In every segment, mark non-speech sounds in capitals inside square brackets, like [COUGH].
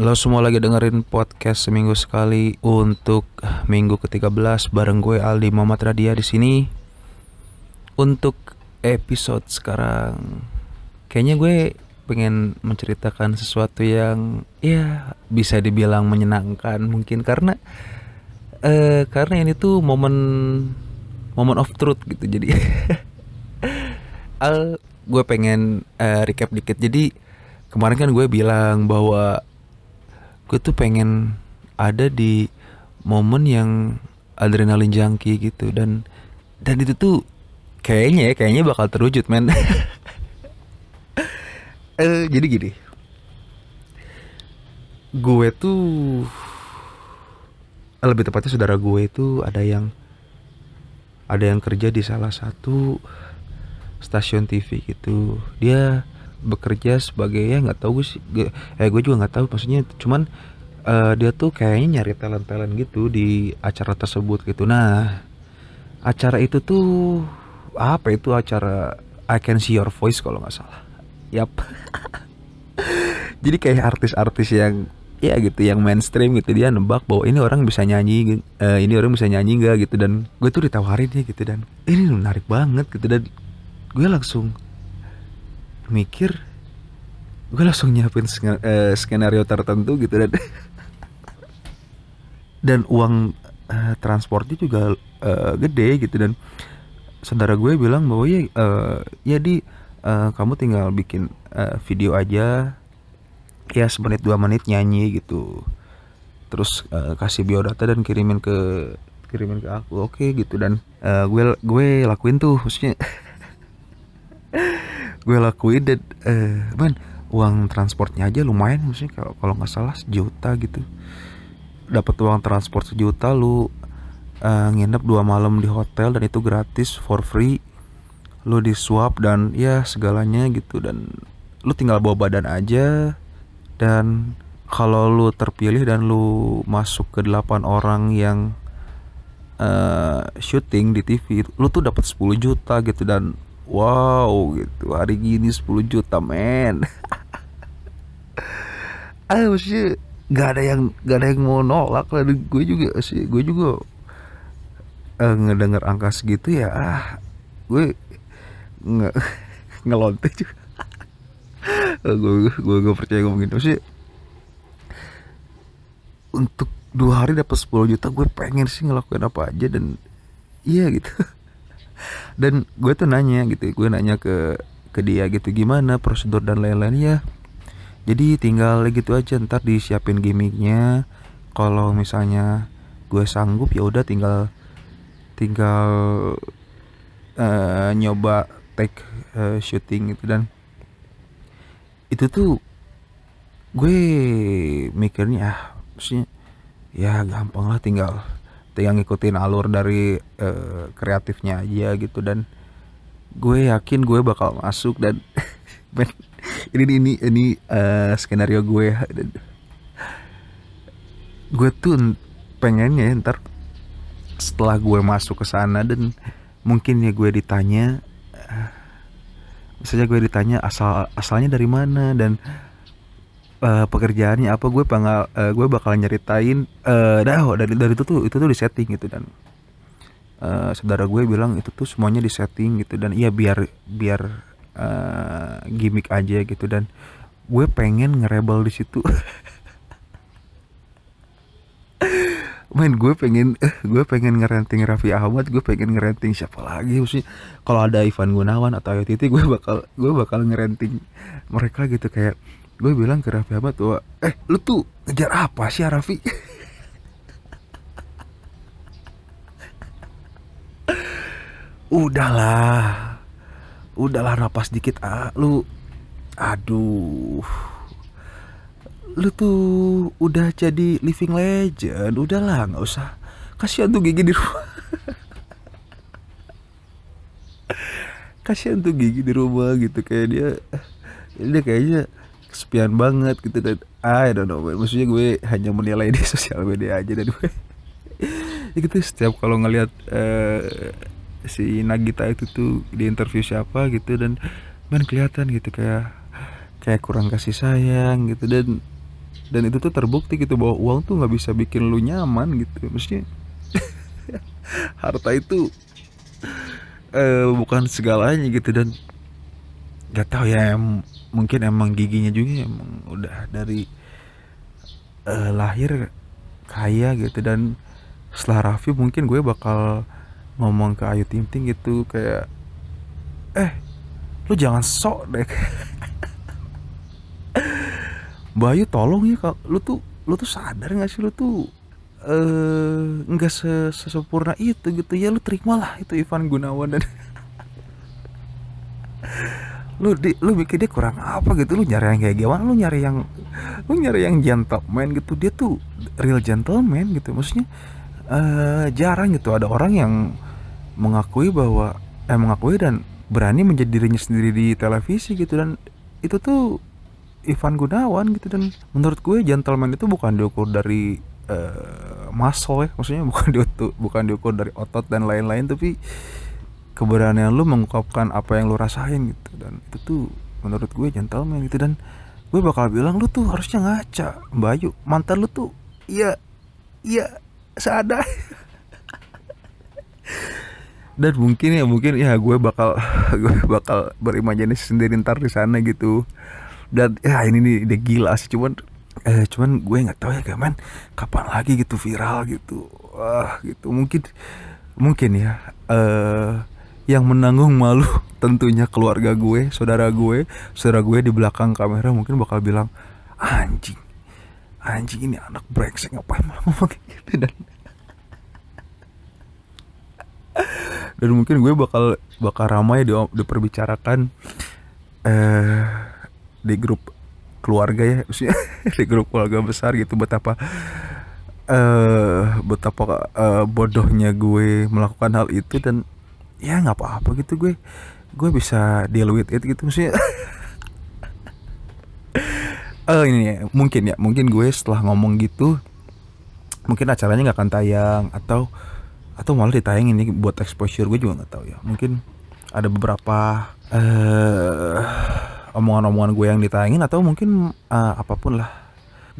Lo semua lagi dengerin podcast seminggu sekali untuk minggu ke-13 bareng gue Aldi Muhammad Radia di sini. Untuk episode sekarang kayaknya gue pengen menceritakan sesuatu yang ya bisa dibilang menyenangkan mungkin karena eh karena ini tuh momen momen of truth gitu. Jadi [LAUGHS] Al gue pengen eh, recap dikit. Jadi kemarin kan gue bilang bahwa gue tuh pengen ada di momen yang adrenalin junkie gitu. Dan dan itu tuh kayaknya ya kayaknya bakal terwujud men. [LAUGHS] Eh jadi gini. Gue tuh lebih tepatnya saudara gue itu ada yang ada yang kerja di salah satu stasiun TV gitu. Dia bekerja sebagai ya nggak tahu gue sih gue, eh gue juga nggak tahu maksudnya cuman uh, dia tuh kayaknya nyari talent talent gitu di acara tersebut gitu. Nah acara itu tuh apa itu acara I Can See Your Voice kalau nggak salah. Yap. [LAUGHS] Jadi kayak artis-artis yang ya gitu yang mainstream gitu dia nebak bahwa ini orang bisa nyanyi uh, ini orang bisa nyanyi nggak gitu. Dan gue tuh ditawarin ya gitu dan ini menarik banget gitu. Dan gue langsung mikir gue langsung nyiapin uh, skenario tertentu gitu dan dan uang uh, transportnya juga uh, gede gitu dan saudara gue bilang bahwa ya uh, ya di uh, kamu tinggal bikin uh, video aja. Ya semenit dua menit nyanyi gitu. Terus uh, kasih biodata dan kirimin ke kirimin ke aku. Oke okay, gitu dan uh, gue gue lakuin tuh maksudnya [LAUGHS] gue lakuin dan uh, man uang transportnya aja lumayan maksudnya kalau kalau nggak salah sejuta gitu. Dapat uang transport sejuta lu uh, nginep dua malam di hotel dan itu gratis for free. Lu di swap dan ya segalanya gitu dan lu tinggal bawa badan aja. Dan kalau lu terpilih dan lu masuk ke delapan orang yang uh, syuting di TV lu tuh dapat 10 juta gitu dan wow gitu. Hari gini 10 juta men. [LAUGHS] Ah maksudnya nggak ada yang nggak ada yang mau nolak. Lah gue juga sih gue juga uh, ngedenger angka segitu ya ah gue nggak [LAUGHS] ngelontek juga. [LAUGHS] Gue gue gue percaya ngomong gitu. Sih untuk dua hari dapat 10 juta gue pengen sih ngelakuin apa aja dan iya gitu dan gue tuh nanya gitu gue nanya ke ke dia gitu gimana prosedur dan lain-lain? Ya jadi tinggal gitu aja ntar disiapin gimmicknya. Kalau misalnya gue sanggup ya udah tinggal tinggal uh, nyoba take uh, syuting gitu. Dan itu tuh gue mikirnya ah maksudnya ya gampang lah tinggal tinggal ngikutin alur dari uh, kreatifnya aja gitu. Dan gue yakin gue bakal masuk dan [LAUGHS] men, ini ini ini uh, skenario gue. Gue tuh pengennya ntar setelah gue masuk ke sana dan mungkin ya gue ditanya uh, misalnya gue ditanya asal asalnya dari mana dan uh, pekerjaannya apa gue bakal uh, gue bakal nyeritain uh, dah oh, dari dari itu tuh itu tuh di setting gitu dan uh, saudara gue bilang itu tuh semuanya di setting gitu dan iya biar biar uh, gimmick aja gitu dan gue pengen ngerebel di situ. [LAUGHS] Main gue pengen eh, [LAUGHS] gue pengen ngerenting Raffi Ahmad gue pengen ngerenting siapa lagi sih kalau ada Ivan Gunawan atau Ayu Titi gue bakal gue bakal ngerenting mereka gitu kayak gue bilang ke Raffi Ahmad bahwa eh lu tuh ngejar apa sih Raffi? [LAUGHS] Udahlah. Udahlah napas dikit ah lu aduh. Lu tuh udah jadi living legend. Udahlah nggak usah. Kasihan tuh gigi di rumah. [LAUGHS] Kasihan tuh gigi di rumah gitu. Kayak dia dia kayaknya kesepian banget gitu. Dan I don't know maksudnya gue hanya menilai di sosial media aja dan gue [LAUGHS] gitu setiap kalau ngelihat uh, si Nagita itu tuh di interview siapa gitu dan man kelihatan gitu kayak kayak kurang kasih sayang gitu. Dan dan itu tuh terbukti gitu bahwa uang tuh nggak bisa bikin lu nyaman gitu. Maksudnya [LAUGHS] harta itu eh, bukan segalanya gitu. Dan nggak tahu ya em- mungkin emang giginya juga emang udah dari eh, lahir kaya gitu. Dan setelah Raffi mungkin gue bakal ngomong ke Ayu Ting Ting gitu kayak eh lu jangan sok deh. [LAUGHS] Bayu tolong ya kak. Lu tuh lu tuh sadar gak sih? Lu tuh eh nggak se sesempurna itu gitu ya. Lu terimalah itu Ivan Gunawan dan [LAUGHS] [LAUGHS] lu di, lu mikir dia kurang apa gitu? Lu nyari yang kayak gimana? Lu nyari yang lu nyari yang gentleman gitu. Dia tuh real gentleman gitu. Maksudnya eh jarang gitu. Ada orang yang mengakui bahwa eh mengakui dan berani menjadi dirinya sendiri di televisi gitu. Dan itu tuh Ivan Gunawan gitu. Dan menurut gue gentleman itu bukan diukur dari eh, muscle ya. Maksudnya bukan [LAUGHS] diukur bukan diukur dari otot dan lain-lain. Tapi keberanian lu mengungkapkan apa yang lu rasain gitu. Dan itu tuh menurut gue gentleman gitu. Dan gue bakal bilang lu tuh harusnya ngaca Bayu. Mantan lu tuh iya iya sadar [LAUGHS] dan mungkin ya mungkin ya gue bakal [LAUGHS] gue bakal berimajinasi sendiri ntar di sana gitu. Dan ya ini nih udah gila sih. Cuman eh cuman gue nggak tahu ya kaman kapan lagi gitu viral gitu. Wah gitu. Mungkin mungkin ya eh yang menanggung malu [LAUGHS] tentunya keluarga gue saudara gue. Saudara gue di belakang kamera mungkin bakal bilang anjing anjing ini anak brengsek ngapain malah ngomong gitu? Dan [LAUGHS] dan mungkin gue bakal bakal ramai di, diperbicarakan eh di grup keluarga ya maksudnya [LAUGHS] di grup keluarga besar gitu betapa eh betapa eh, bodohnya gue melakukan hal itu dan ya nggak apa-apa gitu gue. Gue bisa deal with it gitu maksudnya. [LAUGHS] Eh ini ya, mungkin ya mungkin gue setelah ngomong gitu mungkin acaranya nggak akan tayang atau atau malah ditayangin ini buat exposure gue juga nggak tahu ya. Mungkin ada beberapa eh omongan-omongan gue yang ditayangin atau mungkin eh, apa pun lah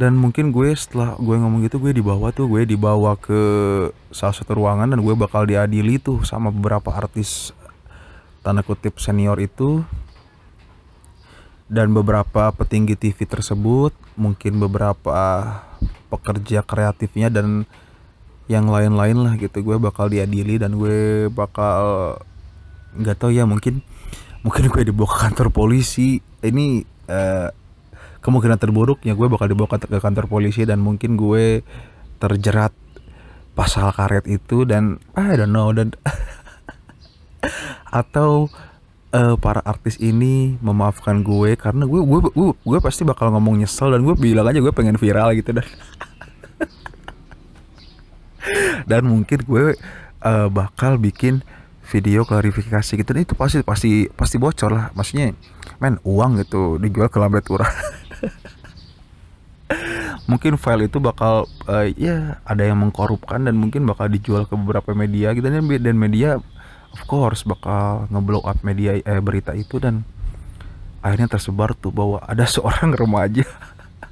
dan mungkin gue setelah gue ngomong gitu gue dibawa tuh gue dibawa ke salah satu ruangan dan gue bakal diadili tuh sama beberapa artis tanda kutip senior itu. Dan beberapa petinggi TV tersebut mungkin beberapa pekerja kreatifnya dan yang lain-lain lah gitu gue bakal diadili dan gue bakal nggak tahu ya mungkin mungkin gue dibawa ke kantor polisi. Ini eh, kemungkinan terburuknya gue bakal dibawa ke kantor polisi dan mungkin gue terjerat pasal karet itu dan I don't know dan [LAUGHS] atau eh, para artis ini memaafkan gue karena gue gue gue, gue pasti bakal ngomong nyesel dan gue bilang aja gue pengen viral gitu dan [LAUGHS] dan mungkin gue eh, bakal bikin video klarifikasi gitu. Dan itu pasti pasti pasti bocor lah. Maksudnya men uang gitu dijual ke lambat urang [LAUGHS] mungkin file itu bakal eh, ya ada yang mengkorupkan dan mungkin bakal dijual ke beberapa media gitu. Dan dan media of course bakal ngeblow up media eh, berita itu dan akhirnya tersebar tuh bahwa ada [LAUGHS] seorang remaja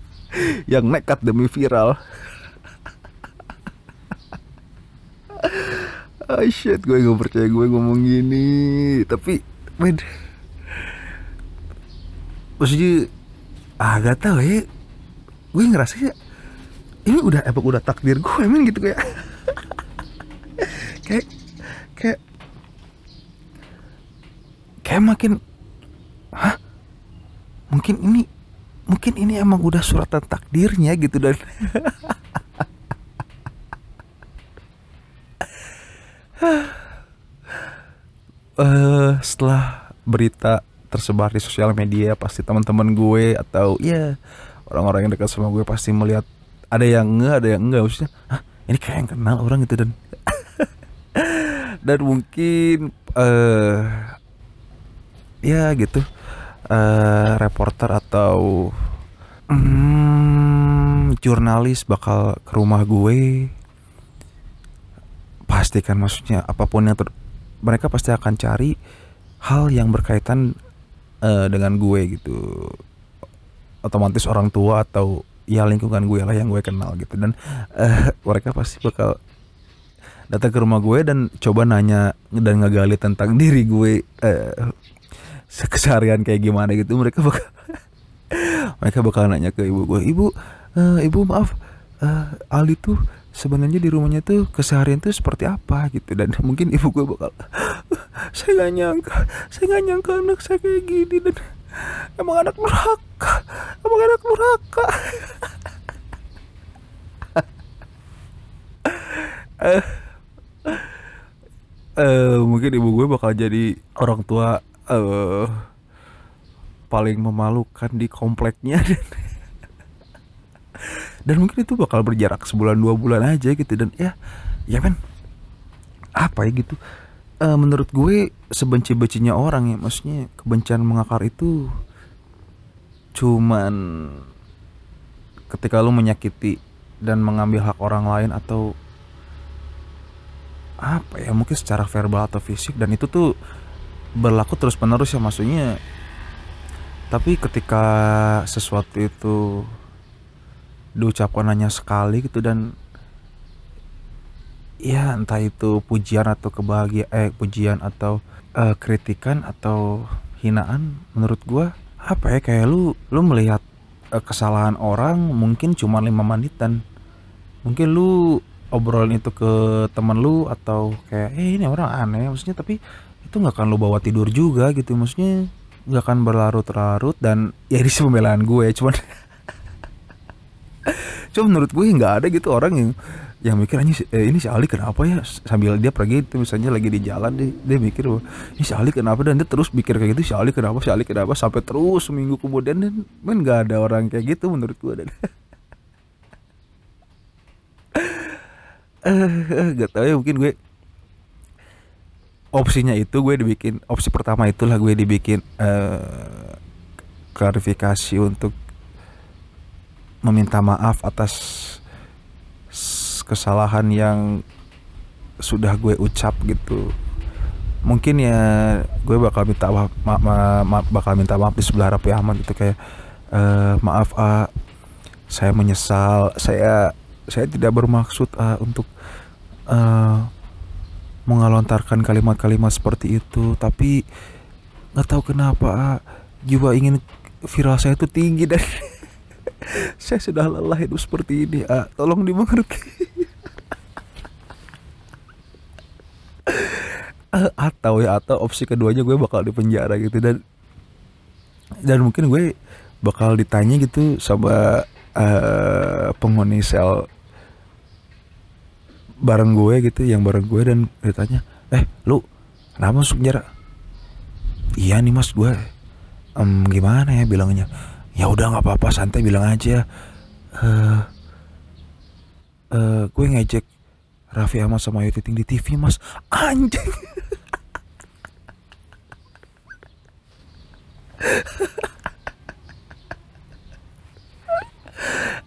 [LAUGHS] yang nekat demi viral. [LAUGHS] Ah shit gue gak percaya gue ngomong gini. Tapi men maksudnya ah gak tau ya. Gue ngerasa ya ini udah emang udah takdir gue men gitu kayak. Kayak kayak kayak makin hah? Mungkin ini mungkin ini emang udah suratan takdirnya gitu dan [LAUGHS] eh setelah berita tersebar di sosial media pasti teman-teman gue atau ya orang-orang yang dekat sama gue pasti melihat ada yang enggak ada yang enggak maksudnya Hah, ini kayak yang kenal orang itu dan? [LAUGHS] Dan mungkin eh ya gitu eh reporter atau hmm, jurnalis bakal ke rumah gue. Pastikan maksudnya apa pun yang ter- mereka pasti akan cari hal yang berkaitan eh, dengan gue gitu. Otomatis orang tua atau ya lingkungan gue lah yang gue kenal gitu. Dan uh, [LAUGHS] mereka pasti bakal datang ke rumah gue dan coba nanya dan ngegali tentang [LAUGHS] diri gue uh, keseharian kayak gimana gitu. Mereka bakal [LAUGHS] mereka bakal nanya ke ibu gue ibu uh, ibu maaf uh, Ali tuh sebenarnya di rumahnya tuh keseharian tuh seperti apa gitu. Dan [LAUGHS] mungkin ibu gue bakal [LAUGHS] saya gak nyangka saya gak nyangka anak saya kayak gini dan emang anak neraka emang anak neraka. Uh, [LAUGHS] uh, mungkin ibu gue bakal jadi orang tua uh, paling memalukan di kompleknya dan mungkin itu bakal berjarak sebulan dua bulan aja gitu. Dan ya ya kan? Apa ya gitu? Uh, menurut gue sebenci-bencinya orang ya. Maksudnya kebencian mengakar itu cuman ketika lu menyakiti dan mengambil hak orang lain atau apa ya mungkin secara verbal atau fisik. Dan itu tuh berlaku terus menerus ya maksudnya. Tapi ketika sesuatu itu diucapkan hanya sekali gitu dan ya entah itu pujian atau kebahagiaan eh pujian atau uh, kritikan atau hinaan menurut gua apa ya kayak lu lu melihat uh, kesalahan orang mungkin cuma lima menitan mungkin lu obrolin itu ke temen lu atau kayak eh ini orang aneh maksudnya tapi itu nggak akan lu bawa tidur juga gitu. Maksudnya nggak akan berlarut-larut dan ya [LAUGHS] ini pembelaan gue cuman cuma menurut gue nggak ada gitu orang yang yang mikir ini eh, ini si Ali kenapa ya? Sambil dia pergi itu misalnya lagi di jalan dia, dia mikir ini si Ali kenapa? Dan dia terus mikir kayak gitu si Ali kenapa? Si Ali kenapa? Sampai terus seminggu kemudian dan men nggak ada orang kayak gitu menurut gue dan. [LAUGHS] Uh, gak tau ya mungkin gue opsinya itu gue dibikin opsi pertama itulah gue dibikin uh, klarifikasi untuk meminta maaf atas kesalahan yang sudah gue ucap gitu. Mungkin ya gue bakal minta maaf ma ma ma bakal minta maaf di sebelah Rapi Ahmad gitu kayak uh, maaf ah saya menyesal. Saya saya tidak bermaksud uh, untuk uh, mengalontarkan kalimat-kalimat seperti itu. Tapi nggak tahu kenapa uh, juga ingin viral saya itu tinggi dan [LAUGHS] saya sudah lelah hidup seperti ini uh, tolong dimengerti. Uh, [LAUGHS] atau ya atau opsi keduanya gue bakal di penjara gitu. Dan dan mungkin gue bakal ditanya gitu sama uh, penghuni sel bareng gue gitu yang bareng gue dan ditanya eh lu kenapa masuk penjara? Iya nih mas gue um, gimana ya bilangnya ya udah nggak apa-apa santai bilang aja. Uh, uh, gue ngejek Raffi Ahmad sama Ayu di TV mas. Anjing.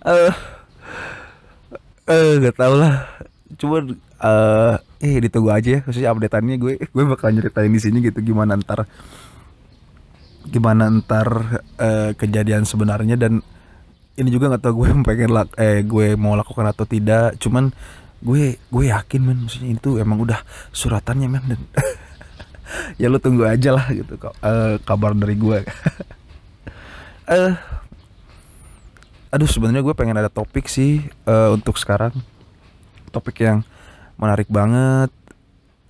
Eh uh, uh, gak tau lah. Cuman uh, eh ditunggu aja ya khususnya updateannya gue. Gue bakal nyeritain di sini gitu gimana ntar gimana ntar uh, kejadian sebenarnya dan ini juga nggak tau gue [LAUGHS] pengen lak eh gue mau lakukan atau tidak. Cuman gue gue yakin men maksudnya itu emang udah suratannya men dan [LAUGHS] ya lo tunggu aja lah gitu kok uh, kabar dari gue. Uh, [LAUGHS] aduh sebenarnya gue pengen ada topik sih uh, untuk sekarang. Topik yang menarik banget.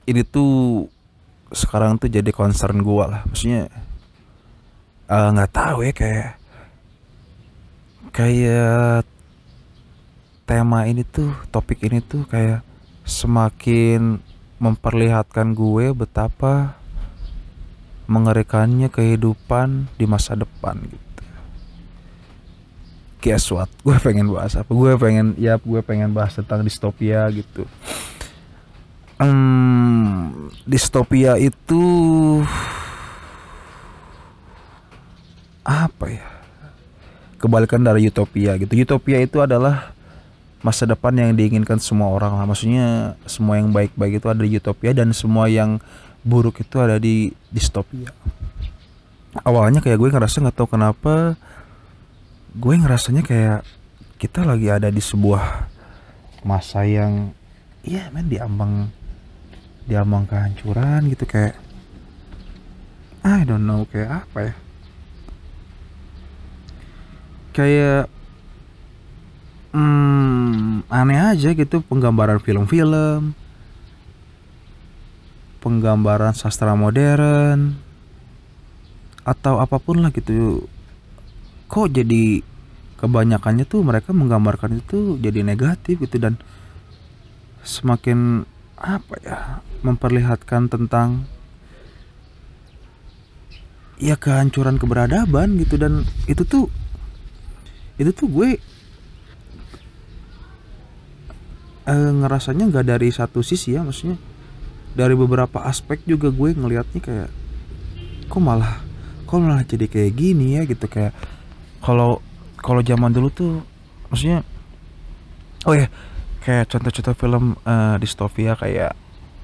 Ini tuh sekarang tuh jadi concern gue lah maksudnya eh, nggak uh, tahu ya kayak kayak tema ini tuh topik ini tuh kayak semakin memperlihatkan gue betapa mengerikannya kehidupan di masa depan gitu. Guess what? [LAUGHS] Gue pengen bahas apa? Gue pengen ya gue pengen bahas tentang distopia gitu. Um, distopia itu apa ya? Kebalikan dari utopia gitu. Utopia itu adalah masa depan yang diinginkan semua orang lah. Maksudnya semua yang baik-baik itu ada di utopia dan semua yang buruk itu ada di distopia. Awalnya kayak gue ngerasa nggak tahu kenapa gue ngerasanya kayak kita lagi ada di sebuah masa yang iya men diambang diambang kehancuran gitu kayak I don't know kayak apa ya kayak hmm, aneh aja gitu penggambaran film-film penggambaran sastra modern atau apa pun lah gitu. Kok jadi kebanyakannya tuh mereka menggambarkan itu jadi negatif gitu dan semakin apa ya memperlihatkan tentang ya kehancuran keberadaban gitu dan itu tuh itu tuh gue eh, ngerasanya nggak dari satu sisi ya maksudnya. Dari beberapa aspek juga gue ngelihatnya kayak kok malah kok malah jadi kayak gini ya gitu. Kayak kalau kalau zaman dulu tuh maksudnya oh ya kayak contoh-contoh film uh, distopia kayak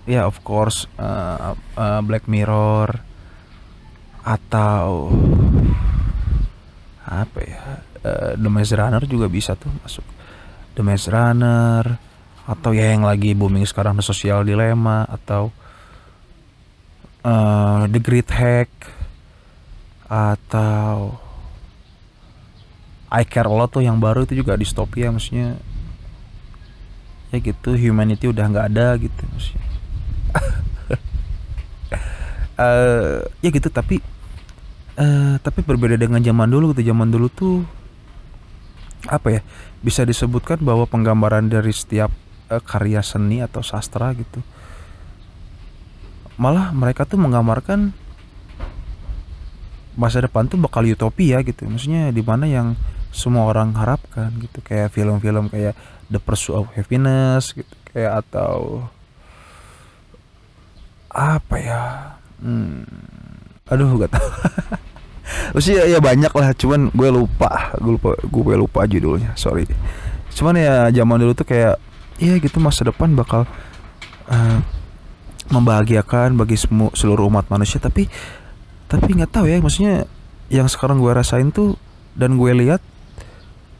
ya of course uh, uh, Black Mirror atau apa ya uh, The Maze Runner juga bisa tuh masuk. The Maze Runner atau ya yang lagi booming sekarang The Social Dilemma atau uh, The Great Hack atau I Care a Lot tuh yang baru itu juga distopia maksudnya ya gitu humanity udah nggak ada gitu maksudnya. Uh, [LAUGHS] ya gitu tapi Uh, tapi berbeda dengan zaman dulu gitu. Zaman dulu tuh apa ya bisa disebutkan bahwa penggambaran dari setiap uh, karya seni atau sastra gitu malah mereka tuh menggambarkan masa depan tuh bakal utopia gitu. Maksudnya di mana yang semua orang harapkan gitu. Kayak film-film kayak The Pursuit of Happiness gitu kayak atau apa ya? Hmm, aduh gak tau [LAUGHS] Maksudnya ya banyak lah, cuman gue lupa, gue lupa, gue lupa judulnya, sorry. Cuman ya zaman dulu tuh kayak, ya gitu masa depan bakal uh, membahagiakan bagi semua seluruh umat manusia. Tapi, tapi nggak tahu ya, maksudnya yang sekarang gue rasain tuh dan gue lihat,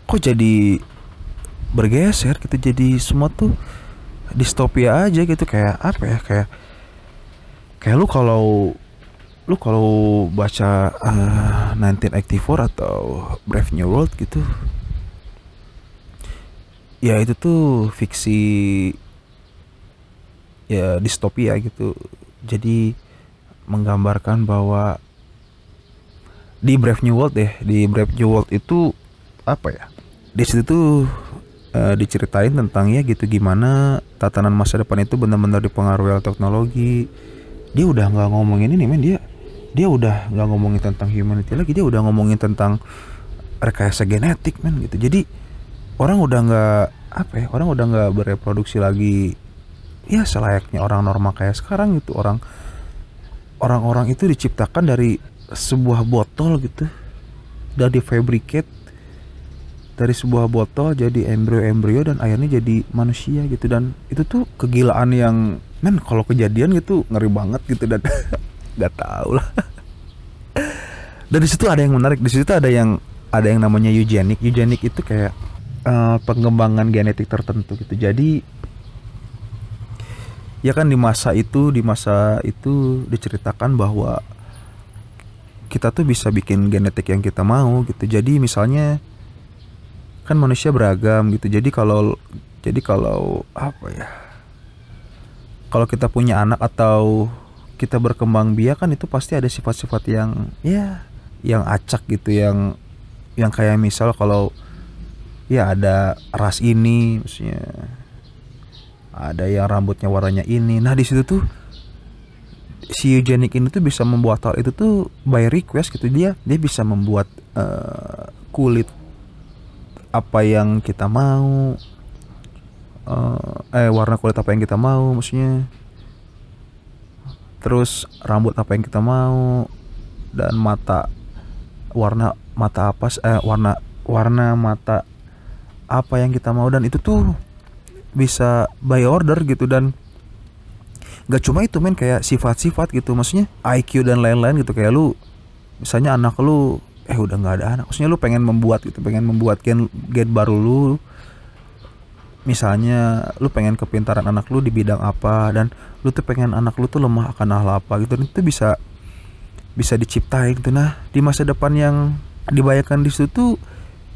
kok jadi bergeser gitu, jadi semua tuh distopia aja gitu kayak apa ya kayak kayak lu kalau lu kalau baca uh, 1984 atau Brave New World gitu ya itu tuh fiksi ya distopia gitu. Jadi menggambarkan bahwa di Brave New World deh di Brave New World itu apa ya? Di situ tuh uh, diceritain tentang ya gitu gimana tatanan masa depan itu benar-benar dipengaruhi oleh teknologi. Dia udah nggak ngomongin ini men dia dia udah nggak ngomongin tentang humanity lagi dia udah ngomongin tentang rekayasa genetik men gitu. Jadi orang udah nggak apa ya orang udah nggak bereproduksi lagi ya selayaknya orang normal kayak sekarang gitu. Orang orang-orang itu diciptakan dari sebuah botol gitu dan fabricate dari sebuah botol jadi embrio-embrio dan akhirnya jadi manusia gitu. Dan itu tuh kegilaan yang men kalau kejadian gitu ngeri banget gitu. Dan [LAUGHS] nggak tahu lah. Dan di situ ada yang menarik. Di situ ada yang ada yang namanya eugenik eugenik itu kayak uh, pengembangan genetik tertentu gitu. Jadi ya kan di masa itu di masa itu diceritakan bahwa kita tuh bisa bikin genetik yang kita mau gitu. Jadi misalnya kan manusia beragam gitu. Jadi kalau jadi kalau apa ya kalau kita punya anak atau kita berkembang biak kan itu pasti ada sifat-sifat yang ya yang acak gitu yang yang kayak misal kalau ya ada ras ini maksudnya ada yang rambutnya warnanya ini. Nah di situ tuh si eugenik ini tuh bisa membuat hal itu tuh by request gitu. Dia dia bisa membuat uh, kulit apa yang kita mau uh, eh warna kulit apa yang kita mau maksudnya terus rambut apa yang kita mau dan mata warna mata apa eh warna warna mata apa yang kita mau dan itu tuh bisa by order gitu dan gak cuma itu men kayak sifat-sifat gitu maksudnya IQ dan lain-lain gitu kayak lu misalnya anak lu eh udah nggak ada anak maksudnya lu pengen membuat gitu pengen membuat gen gen baru lu misalnya lu pengen kepintaran anak lu di bidang apa dan lu tuh pengen anak lu tuh lemah akan hal apa gitu itu bisa bisa diciptain gitu. Nah di masa depan yang dibayangkan di situ tuh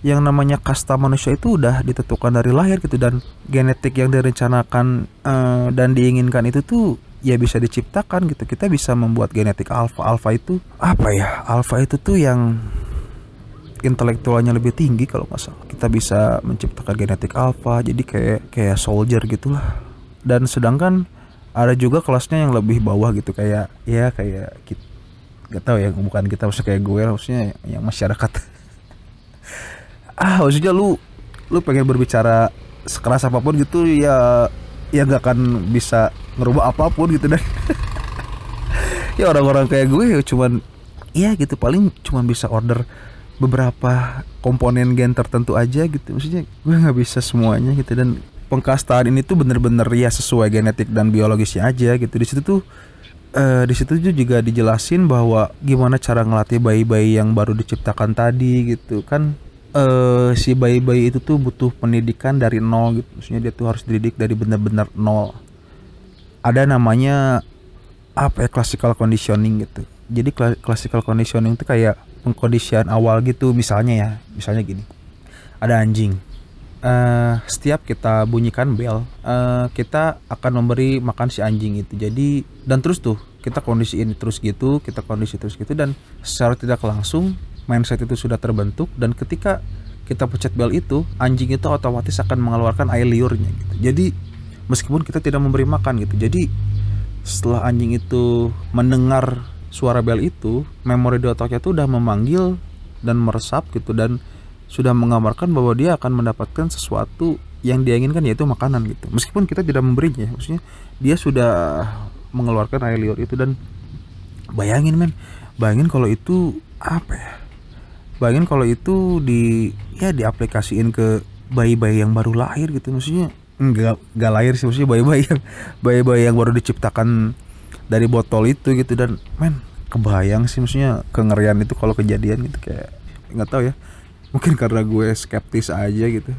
yang namanya kasta manusia itu udah ditentukan dari lahir gitu dan genetik yang direncanakan uh, dan diinginkan itu tuh ya bisa diciptakan gitu. Kita bisa membuat genetik alfa alfa itu apa ya alfa itu tuh yang intelektualnya lebih tinggi kalau nggak salah. Kita bisa menciptakan genetik alpha jadi kayak kayak soldier gitulah. Dan sedangkan ada juga kelasnya yang lebih bawah gitu kayak ya kayak kita nggak tahu ya bukan kita maksudnya kayak gue maksudnya yang masyarakat. [LAUGHS] Ah maksudnya lu lu pengen berbicara sekeras apa pun gitu ya ya nggak akan bisa ngerubah apa pun gitu dan [LAUGHS] ya orang-orang kayak gue ya cuman ya gitu paling cuman bisa order beberapa komponen gen tertentu aja gitu. Maksudnya gue nggak bisa semuanya gitu. Dan pengkastaan ini tuh bener-bener ya sesuai genetik dan biologisnya aja gitu. Di situ tuh uh, di situ juga dijelasin bahwa gimana cara ngelatih bayi-bayi yang baru diciptakan tadi gitu. Kan uh, si bayi-bayi itu tuh butuh pendidikan dari nol gitu. Maksudnya dia tuh harus dididik dari bener-bener nol. Ada namanya apa ya classical conditioning gitu. Jadi classical conditioning itu kayak pengkondisian awal gitu misalnya ya misalnya gini. Ada anjing. Uh, setiap kita bunyikan bel uh, kita akan memberi makan si anjing itu. Jadi dan terus tuh kita kondisi ini terus gitu kita kondisi terus gitu dan secara tidak langsung mindset itu sudah terbentuk dan ketika kita pencet bel itu anjing itu otomatis akan mengeluarkan air liurnya gitu. Jadi meskipun kita tidak memberi makan gitu jadi setelah anjing itu mendengar suara bel itu memori di otaknya itu udah memanggil dan meresap gitu dan sudah menggambarkan bahwa dia akan mendapatkan sesuatu yang dia inginkan yaitu makanan gitu. Meskipun kita tidak memberinya maksudnya dia sudah mengeluarkan air liur itu dan bayangin men. Bayangin kalau itu apa ya? Bayangin kalau itu di ya diaplikasiin ke bayi-bayi yang baru lahir gitu maksudnya. Enggak enggak lahir sih maksudnya bayi-bayi yang bayi-bayi yang baru diciptakan dari botol itu gitu dan men kebayang sih maksudnya kengerian itu kalau kejadian gitu kayak nggak tahu ya. Mungkin karena gue skeptis aja gitu.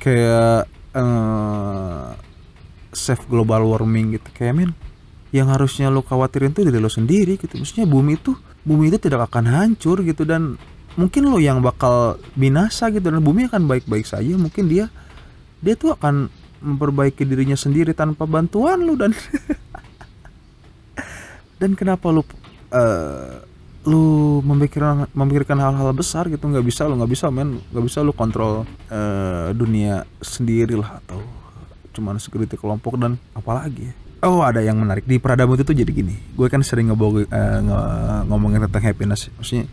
Kayak uh, save global warming gitu. Kayak men yang harusnya lo khawatirin tuh dari lo sendiri gitu. Maksudnya bumi itu bumi itu tidak akan hancur gitu dan mungkin lo yang bakal binasa gitu dan bumi akan baik-baik saja. Mungkin dia dia tuh akan memperbaiki dirinya sendiri tanpa bantuan lo dan [LAUGHS] dan kenapa lu uh, lu memikirkan memikirkan hal-hal besar gitu? Nggak bisa lu nggak bisa men. Nggak bisa lu kontrol uh, dunia sendiri lah atau cuman security kelompok dan apalagi oh ada yang menarik. Di peradaban itu jadi gini. Gue kan sering ngebogo, uh, nge ngomongin tentang happiness. Maksudnya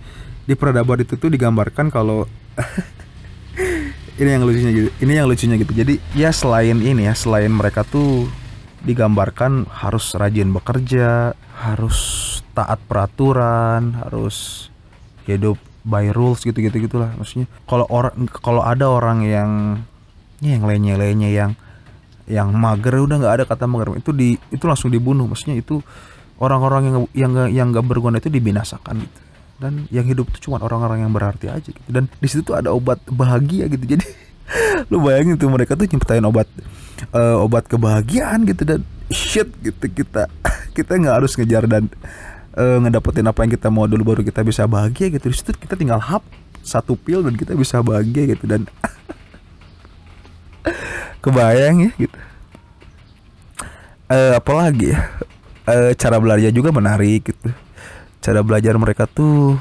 di peradaban itu tuh digambarkan kalau [LAUGHS] ini yang lucunya gitu. Ini yang lucunya gitu. Jadi ya selain ini ya selain mereka tuh digambarkan harus rajin bekerja, harus taat peraturan, harus hidup by rules gitu-gitu gitulah. Maksudnya kalau orang kalau ada orang yang ya yang lainnya-lainnya yang yang mager udah nggak ada kata mager itu di itu langsung dibunuh. Maksudnya itu orang-orang yang yang yang nggak berguna itu dibinasakan gitu. Dan yang hidup itu cuma orang-orang yang berarti aja gitu. Dan di situ tuh ada obat bahagia gitu. Jadi [LAUGHS] lu bayangin tuh mereka tuh nyiptain obat uh, obat kebahagiaan gitu dan shit gitu kita [LAUGHS] kita nggak harus ngejar dan uh, ngedapetin apa yang kita mau dulu baru kita bisa bahagia gitu. Di situ kita tinggal hap satu pil dan kita bisa bahagia gitu dan [LAUGHS] kebayang ya gitu. Uh, apalagi ya? Uh, cara belajar juga menarik gitu. Cara belajar mereka tuh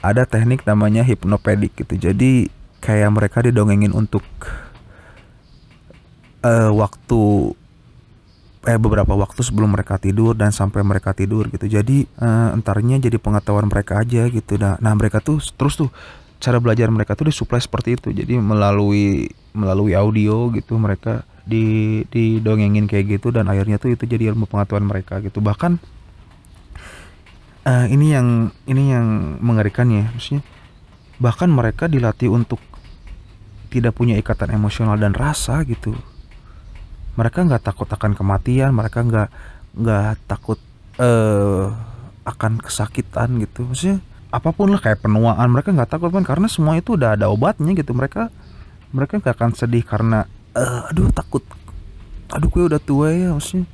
ada teknik namanya hipnopedik gitu. Jadi kayak mereka didongengin untuk uh, waktu eh beberapa waktu sebelum mereka tidur dan sampai mereka tidur gitu. Jadi uh, entarnya jadi pengetahuan mereka aja gitu. Nah nah mereka tuh terus tuh cara belajar mereka tuh disuplai seperti itu. Jadi melalui melalui audio gitu mereka di didongengin kayak gitu dan akhirnya tuh itu jadi ilmu pengetahuan mereka gitu. Bahkan uh, ini yang ini yang mengerikan ya maksudnya. Bahkan mereka dilatih untuk tidak punya ikatan emosional dan rasa gitu. Mereka nggak takut akan kematian mereka nggak nggak takut uh, akan kesakitan gitu. Maksudnya apa pun lah kayak penuaan mereka nggak takut kan karena semua itu udah ada obatnya gitu. Mereka mereka nggak akan sedih karena uh, aduh takut. Aduh gue udah tua ya maksudnya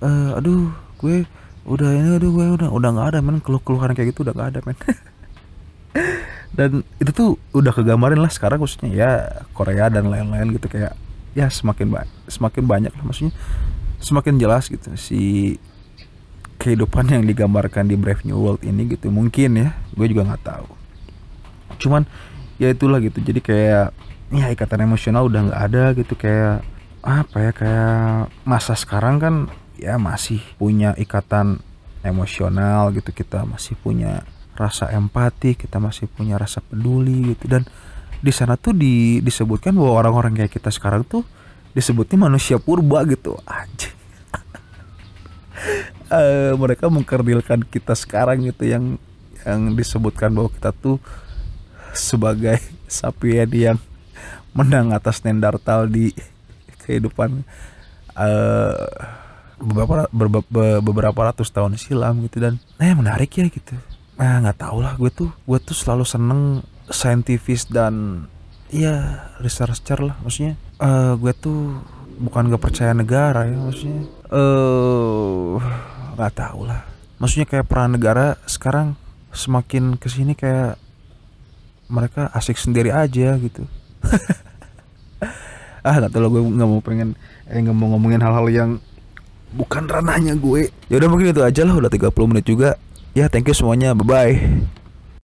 uh, aduh gue udah ini aduh gue udah udah nggak ada men. Keluh keluhan kayak gitu udah nggak ada men [LAUGHS] dan itu tuh udah kegambarin lah sekarang khususnya ya Korea dan lain-lain gitu kayak ya semakin ba semakin banyak lah maksudnya semakin jelas gitu si kehidupan yang digambarkan di Brave New World ini gitu. Mungkin ya gue juga nggak tahu. Cuman ya itulah gitu. Jadi kayak ya ikatan emosional udah nggak ada gitu. Kayak apa ya kayak masa sekarang kan ya masih punya ikatan emosional gitu. Kita masih punya rasa empati kita masih punya rasa peduli gitu. Dan di sana tuh di, disebutkan bahwa orang-orang kayak kita sekarang tuh disebutnya manusia purba gitu. Aja [LAUGHS] uh, mereka mengkerdilkan kita sekarang gitu yang yang disebutkan bahwa kita tuh sebagai [LAUGHS] sapien yang menang atas Neanderthal di kehidupan uh, beberapa beberapa ratus tahun silam gitu. Dan nah menarik ya gitu nah nggak tau lah. Gue tuh gue tuh selalu seneng saintifis dan ya researcher lah maksudnya. Uh, gue tuh bukan gak percaya negara ya maksudnya. Eh uh, nggak tahu lah. Maksudnya kayak peran negara sekarang semakin ke sini kayak mereka asik sendiri aja gitu. [LAUGHS] Ah nggak tahu lah gue nggak mau pengen eh nggak mau ngomongin hal-hal yang bukan ranahnya gue. Ya udah mungkin itu aja lah. Udah 30 menit juga ya thank you semuanya. Bye bye